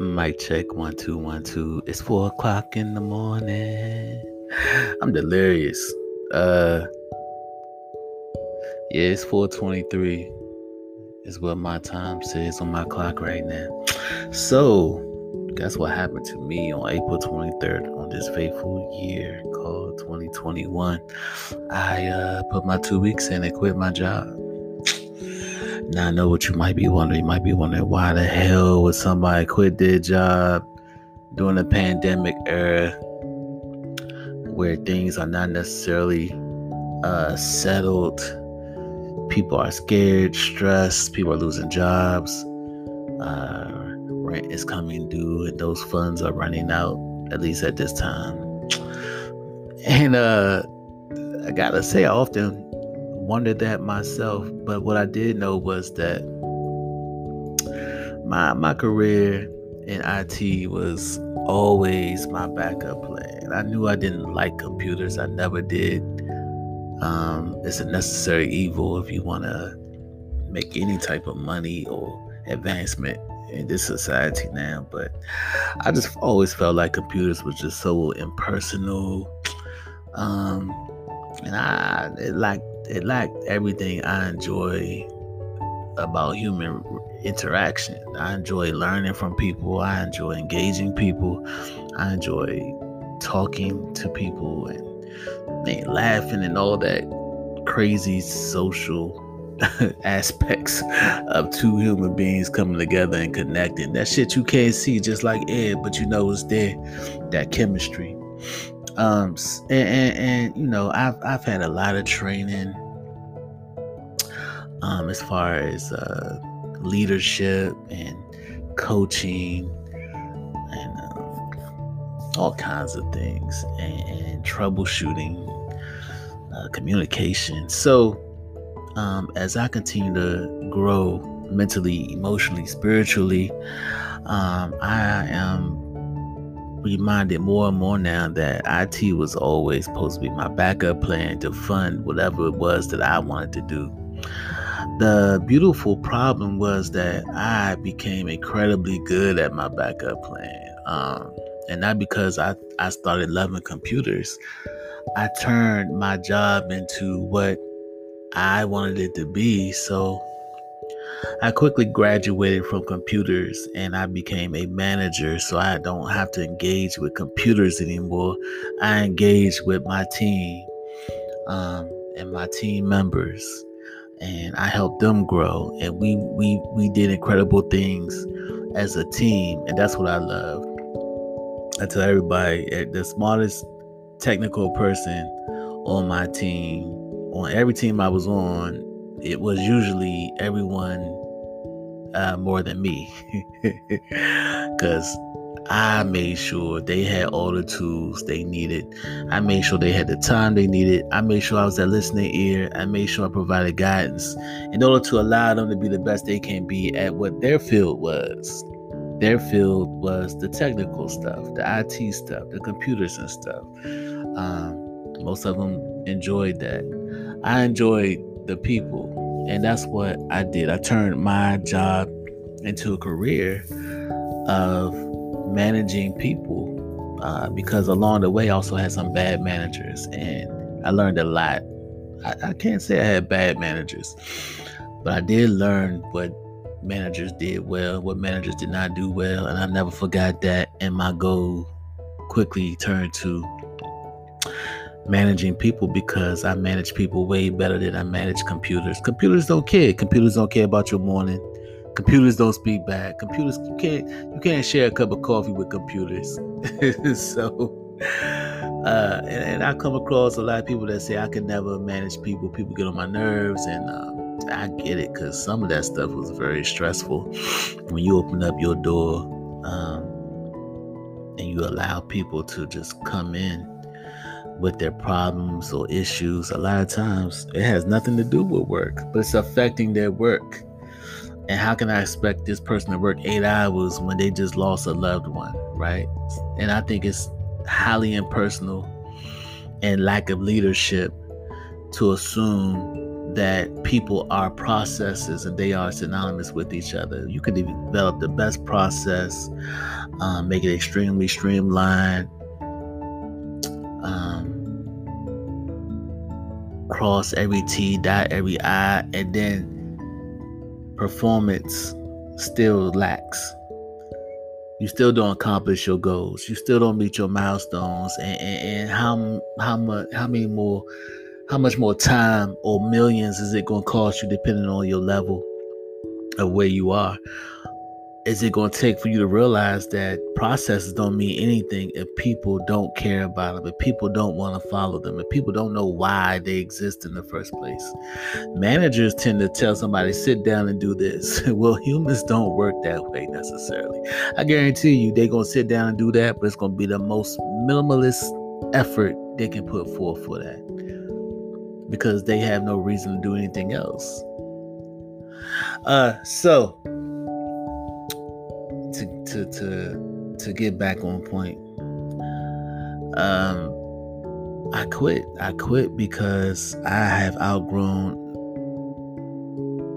Mic check one two one two. It's four o'clock in the morning. I'm delirious. Uh, yeah, it's four twenty three. Is what my time says on my clock right now. So, guess what happened to me on April twenty third on this fateful year called twenty twenty one? I uh put my two weeks in and quit my job. Now I know what you might be wondering. You might be wondering why the hell would somebody quit their job during the pandemic era where things are not necessarily uh, settled. People are scared, stressed, people are losing jobs. Uh, rent is coming due, and those funds are running out, at least at this time. And uh, I gotta say, I often wondered that myself, but what I did know was that my my career in IT was always my backup plan. I knew I didn't like computers. I never did. Um, it's a necessary evil if you want to make any type of money or advancement in this society now. But I just always felt like computers were just so impersonal. Um, and I it it lacked everything I enjoy about human interaction. I enjoy learning from people. I enjoy engaging people. I enjoy talking to people and man, laughing and all that crazy social aspects of two human beings coming together and connecting. That shit you can't see, just like Ed, but you know it's there. That chemistry. Um, and, and, and you know, I've I've had a lot of training um, as far as uh, leadership and coaching and um, all kinds of things and, and troubleshooting, uh, communication. So, um, as I continue to grow mentally, emotionally, spiritually, um, I am reminded more and more now that IT was always supposed to be my backup plan to fund whatever it was that I wanted to do. The beautiful problem was that I became incredibly good at my backup plan. Um, and not because I, I started loving computers. I turned my job into what I wanted it to be. So I quickly graduated from computers and I became a manager. So I don't have to engage with computers anymore. I engage with my team um, and my team members and I helped them grow. And we we we did incredible things as a team, and that's what I love. I tell everybody, eh, the smartest technical person on my team, on every team I was on, it was usually everyone uh, more than me, because I made sure they had all the tools they needed. I made sure they had the time they needed. I made sure I was that listening ear. I made sure I provided guidance in order to allow them to be the best they can be at what their field was. Their field was the technical stuff, the IT stuff, the computers and stuff. Um, most of them enjoyed that. I enjoyed the people, and that's what I did. I turned my job into a career of managing people uh, because along the way I also had some bad managers and I learned a lot. I, I can't say I had bad managers, but I did learn what managers did well, what managers did not do well, and I never forgot that. And my goal quickly turned to managing people because I manage people way better than I manage computers. Computers don't care. Computers don't care about your morning. Computers don't speak back. Computers you can't you can't share a cup of coffee with computers. so uh, and, and, I come across a lot of people that say I can never manage people. People get on my nerves, and um, I get it because some of that stuff was very stressful. When you open up your door um, and you allow people to just come in with their problems or issues, a lot of times it has nothing to do with work, but it's affecting their work. And how can I expect this person to work eight hours when they just lost a loved one, right? And I think it's highly impersonal and lack of leadership to assume that people are processes and they are synonymous with each other. You can develop the best process, um, make it extremely streamlined, cross every T, dot every I, and then performance still lacks. You still don't accomplish your goals. You still don't meet your milestones. And, and, and how how much how many more how much more time or millions is it going to cost you depending on your level of where you are? Is it going to take for you to realize that processes don't mean anything if people don't care about them, if people don't want to follow them, if people don't know why they exist in the first place? Managers tend to tell somebody, sit down and do this. well, humans don't work that way necessarily. I guarantee you, they're going to sit down and do that, but it's going to be the most minimalist effort they can put forth for that because they have no reason to do anything else. Uh, so to to to get back on point. Um I quit. I quit because I have outgrown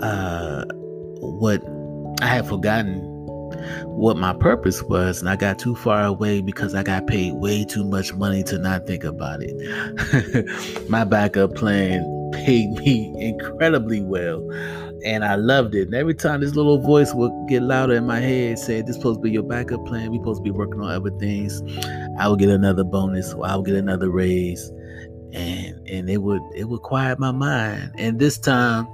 uh what I had forgotten what my purpose was and I got too far away because I got paid way too much money to not think about it. my backup plan paid me incredibly well and I loved it. And every time this little voice would get louder in my head, saying this supposed to be your backup plan, we supposed to be working on other things. I would get another bonus, or I would get another raise, and and it would it would quiet my mind. And this time,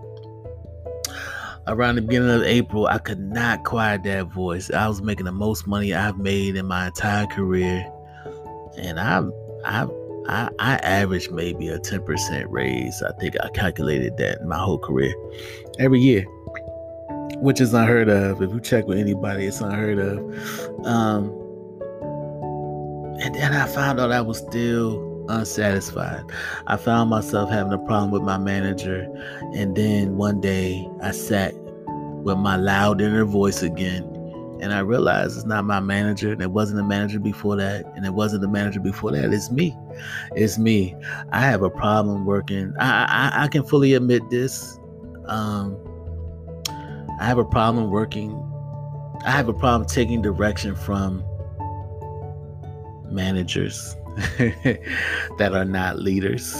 around the beginning of April, I could not quiet that voice. I was making the most money I've made in my entire career, and I I I, I averaged maybe a 10% raise. I think I calculated that my whole career every year, which is unheard of. If you check with anybody, it's unheard of. Um, and then I found out I was still unsatisfied. I found myself having a problem with my manager. And then one day I sat with my loud inner voice again and I realized it's not my manager, and it wasn't the manager before that, and it wasn't the manager before that. It's me. It's me. I have a problem working. I I, I can fully admit this. Um, I have a problem working. I have a problem taking direction from managers that are not leaders.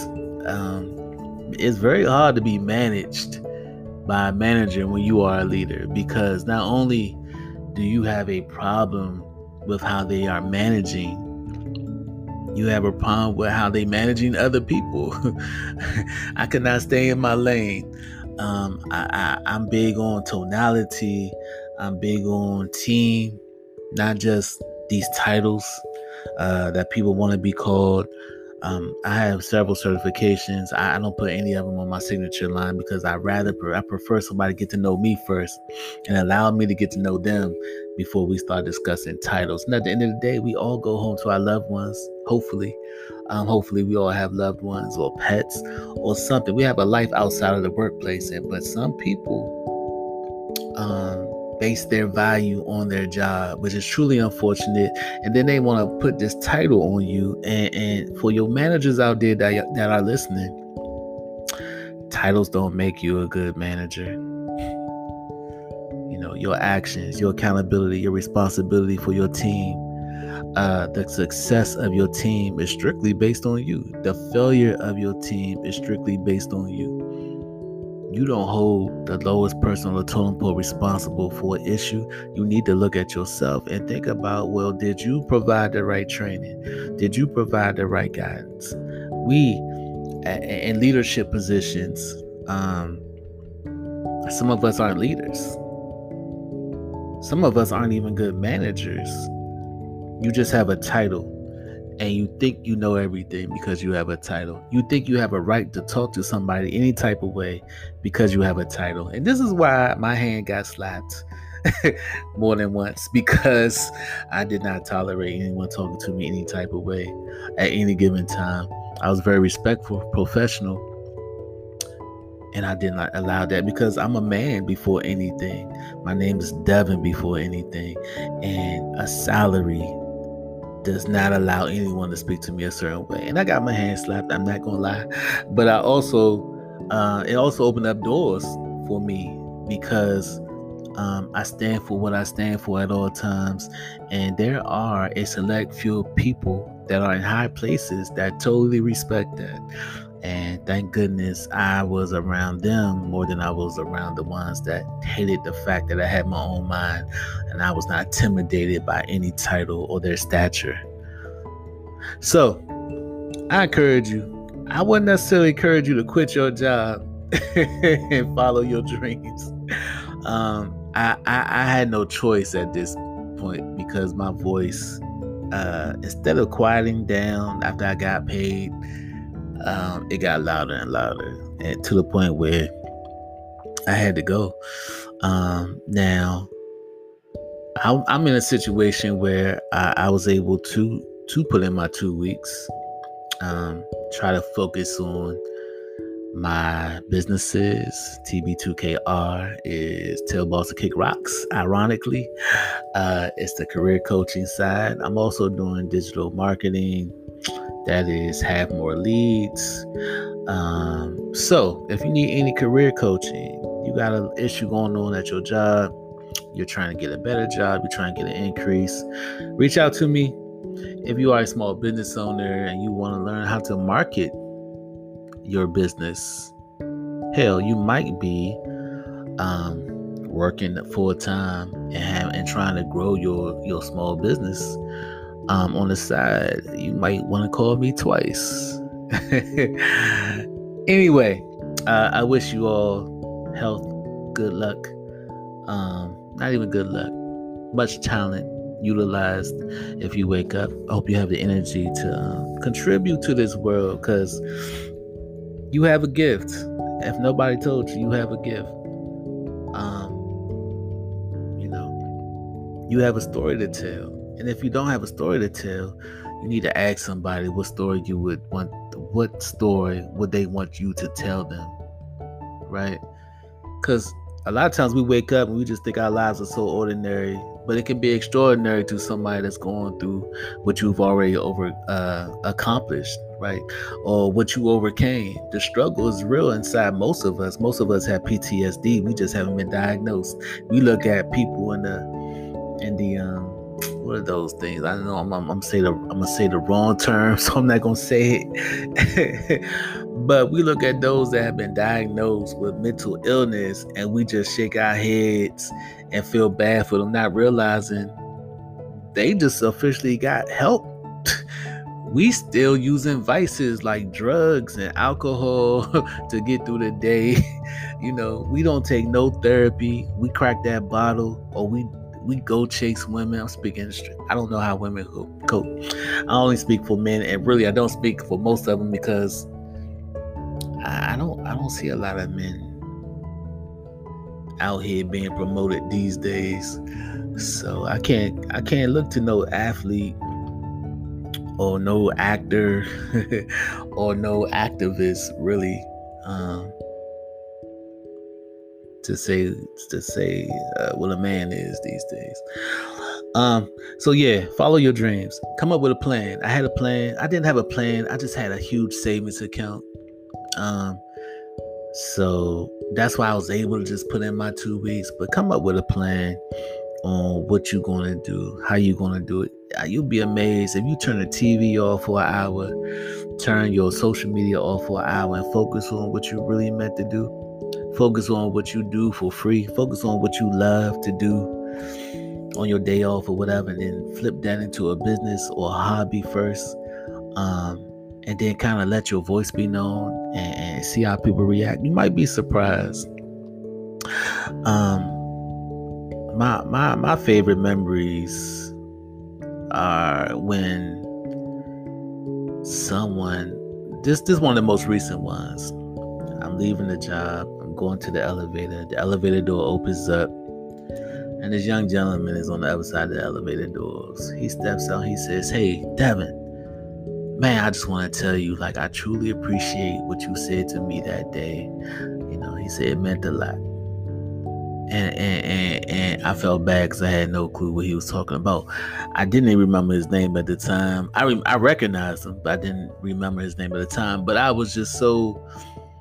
Um, it's very hard to be managed by a manager when you are a leader because not only do you have a problem with how they are managing? You have a problem with how they managing other people. I cannot stay in my lane. Um, I, I, I'm big on tonality. I'm big on team, not just these titles uh, that people want to be called. Um, I have several certifications. I, I, don't put any of them on my signature line because I rather I prefer somebody get to know me first and allow me to get to know them before we start discussing titles. And at the end of the day, we all go home to our loved ones. Hopefully, um, hopefully we all have loved ones or pets or something. We have a life outside of the workplace, and but some people um, base their value on their job, which is truly unfortunate. And then they want to put this title on you. And, and for your managers out there that, that are listening, titles don't make you a good manager. You know, your actions, your accountability, your responsibility for your team. Uh, the success of your team is strictly based on you. The failure of your team is strictly based on you you don't hold the lowest person on the totem pole responsible for an issue. You need to look at yourself and think about well, did you provide the right training? Did you provide the right guidance? We, in leadership positions, um, some of us aren't leaders. Some of us aren't even good managers. You just have a title and you think you know everything because you have a title. You think you have a right to talk to somebody any type of way because you have a title. And this is why my hand got slapped more than once because I did not tolerate anyone talking to me any type of way at any given time. I was very respectful, professional, and I did not allow that because I'm a man before anything. My name is Devin before anything, and a salary does not allow anyone to speak to me a certain way. And I got my hand slapped, I'm not gonna lie. But I also uh, it also opened up doors for me because um, I stand for what I stand for at all times. And there are a select few people that are in high places that totally respect that. And thank goodness I was around them more than I was around the ones that hated the fact that I had my own mind and I was not intimidated by any title or their stature. So I encourage you. I wouldn't necessarily encourage you to quit your job and follow your dreams. Um, I, I, I had no choice at this point because my voice, uh, instead of quieting down after I got paid, um, it got louder and louder, and to the point where I had to go. Um, now, I, I'm in a situation where I, I, was able to to put in my two weeks, um, try to focus on my businesses. TB2KR is Tell Boss to Kick Rocks. Ironically, uh, it's the career coaching side. I'm also doing digital marketing. That is have more leads. Um, so if you need any career coaching, you got an issue going on at your job, you're trying to get a better job, you're trying to get an increase, reach out to me. If you are a small business owner and you want to learn how to market your business. Hell, you might be um, working full time and have, and trying to grow your your small business um, on the side. You might want to call me twice. anyway, uh, I wish you all health, good luck. Um, not even good luck, much talent utilized if you wake up. I hope you have the energy to uh, contribute to this world because you have a gift. If nobody told you, you have a gift. Um, you know, you have a story to tell. And if you don't have a story to tell, you need to ask somebody what story you would want what story would they want you to tell them. Right? Cuz a lot of times we wake up and we just think our lives are so ordinary but it can be extraordinary to somebody that's going through what you've already over uh, accomplished right or what you overcame the struggle is real inside most of us most of us have ptsd we just haven't been diagnosed we look at people in the in the um what are those things? I know. I'm, I'm, I'm, say the I'm gonna say the wrong term, so I'm not gonna say it. but we look at those that have been diagnosed with mental illness, and we just shake our heads and feel bad for them, not realizing they just officially got help. we still using vices like drugs and alcohol to get through the day. you know, we don't take no therapy. We crack that bottle or we we go chase women. I'm speaking. I don't know how women cope. I only speak for men, and really, I don't speak for most of them because I don't. I don't see a lot of men out here being promoted these days. So I can't. I can't look to no athlete or no actor or no activist really. Um, to say to say uh, what a man is these days. Um, so yeah, follow your dreams. Come up with a plan. I had a plan. I didn't have a plan. I just had a huge savings account. Um, so that's why I was able to just put in my two weeks. But come up with a plan on what you're gonna do, how you're gonna do it. You'll be amazed if you turn the TV off for an hour, turn your social media off for an hour, and focus on what you really meant to do Focus on what you do for free. Focus on what you love to do on your day off or whatever, and then flip that into a business or a hobby first. Um, and then kind of let your voice be known and, and, see how people react. You might be surprised. Um, my my my favorite memories are when someone this this is one of the most recent ones. I'm leaving the job going to the elevator. The elevator door opens up, and this young gentleman is on the other side of the elevator doors. He steps out. He says, "Hey, Devin, man, I just want to tell you, like, I truly appreciate what you said to me that day. You know, he said it meant a lot." And, and, and, and I felt bad because I had no clue what he was talking about. I didn't even remember his name at the time. I re- I recognized him, but I didn't remember his name at the time. But I was just so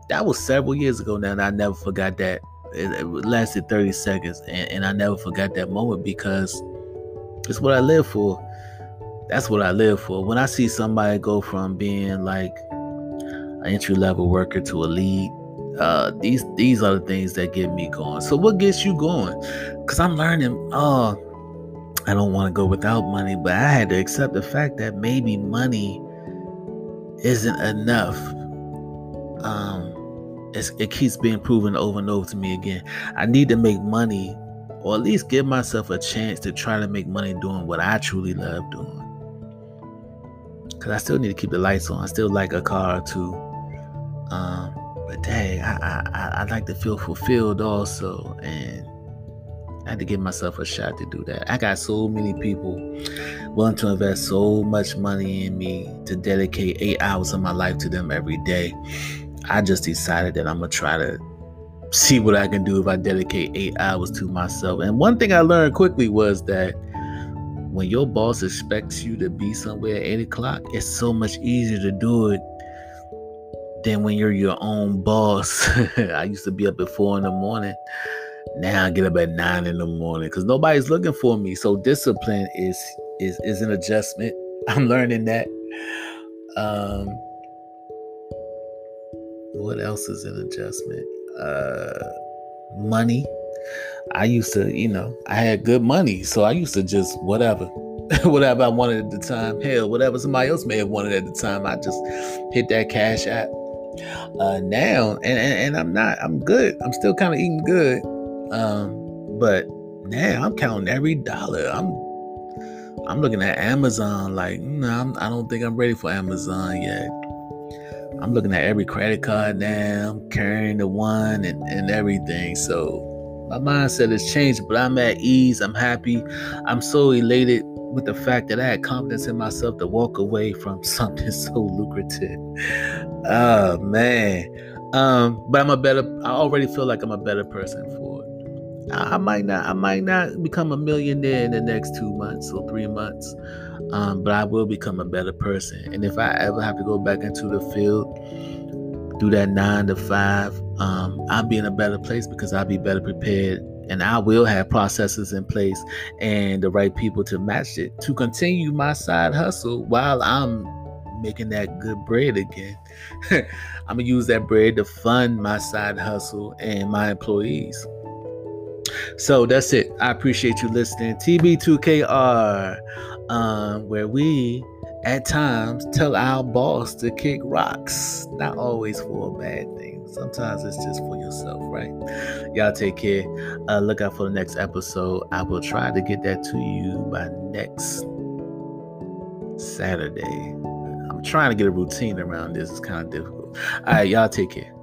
that was several years ago now, and I never forgot that. It, it lasted 30 seconds, and, and I never forgot that moment because it's what I live for. That's what I live for. When I see somebody go from being like an entry level worker to a lead, uh, these these are the things that get me going. So what gets you going? Because I'm learning. Oh, I don't want to go without money, but I had to accept the fact that maybe money isn't enough. Um, it keeps being proven over and over to me again. I need to make money, or at least give myself a chance to try to make money doing what I truly love doing. Cause I still need to keep the lights on. I still like a car or two. Um, but dang, I, I I like to feel fulfilled also, and I had to give myself a shot to do that. I got so many people willing to invest so much money in me to dedicate eight hours of my life to them every day. I just decided that I'm gonna try to see what I can do if I dedicate eight hours to myself. And one thing I learned quickly was that when your boss expects you to be somewhere at eight o'clock, it's so much easier to do it than when you're your own boss. I used to be up at four in the morning now I get up at nine in the morning because nobody's looking for me. So discipline is is is an adjustment. I'm learning that. Um, what else is an adjustment? Uh, money. I used to, you know, I had good money, so I used to just whatever, whatever I wanted at the time. Hell, whatever somebody else may have wanted at the time, I just hit that cash app. Uh, now, and, and and I'm not, I'm good. I'm still kind of eating good um, but now I'm counting every dollar. I'm I'm looking at Amazon like, no, I'm, I don't think I'm ready for Amazon yet. I'm looking at every credit card now. I'm carrying the one and, and everything. So my mindset has changed, but I'm at ease. I'm happy. I'm so elated with the fact that I had confidence in myself to walk away from something so lucrative. Oh man. Um, but I'm a better I already feel like I'm a better person for it. I might not I might not become a millionaire in the next two months or three months. Um, but I will become a better person. And if I ever have to go back into the field, do that nine to five, um, I'll be in a better place because I'll be better prepared and I will have processes in place and the right people to match it to continue my side hustle while I'm making that good bread again. I'm gonna use that bread to fund my side hustle and my employees. So that's it. I appreciate you listening. TB2KR, um, where we at times tell our boss to kick rocks. Not always for a bad thing. Sometimes it's just for yourself, right? Y'all take care. Uh, look out for the next episode. I will try to get that to you by next Saturday. I'm trying to get a routine around this. It's kind of difficult. All right, y'all take care.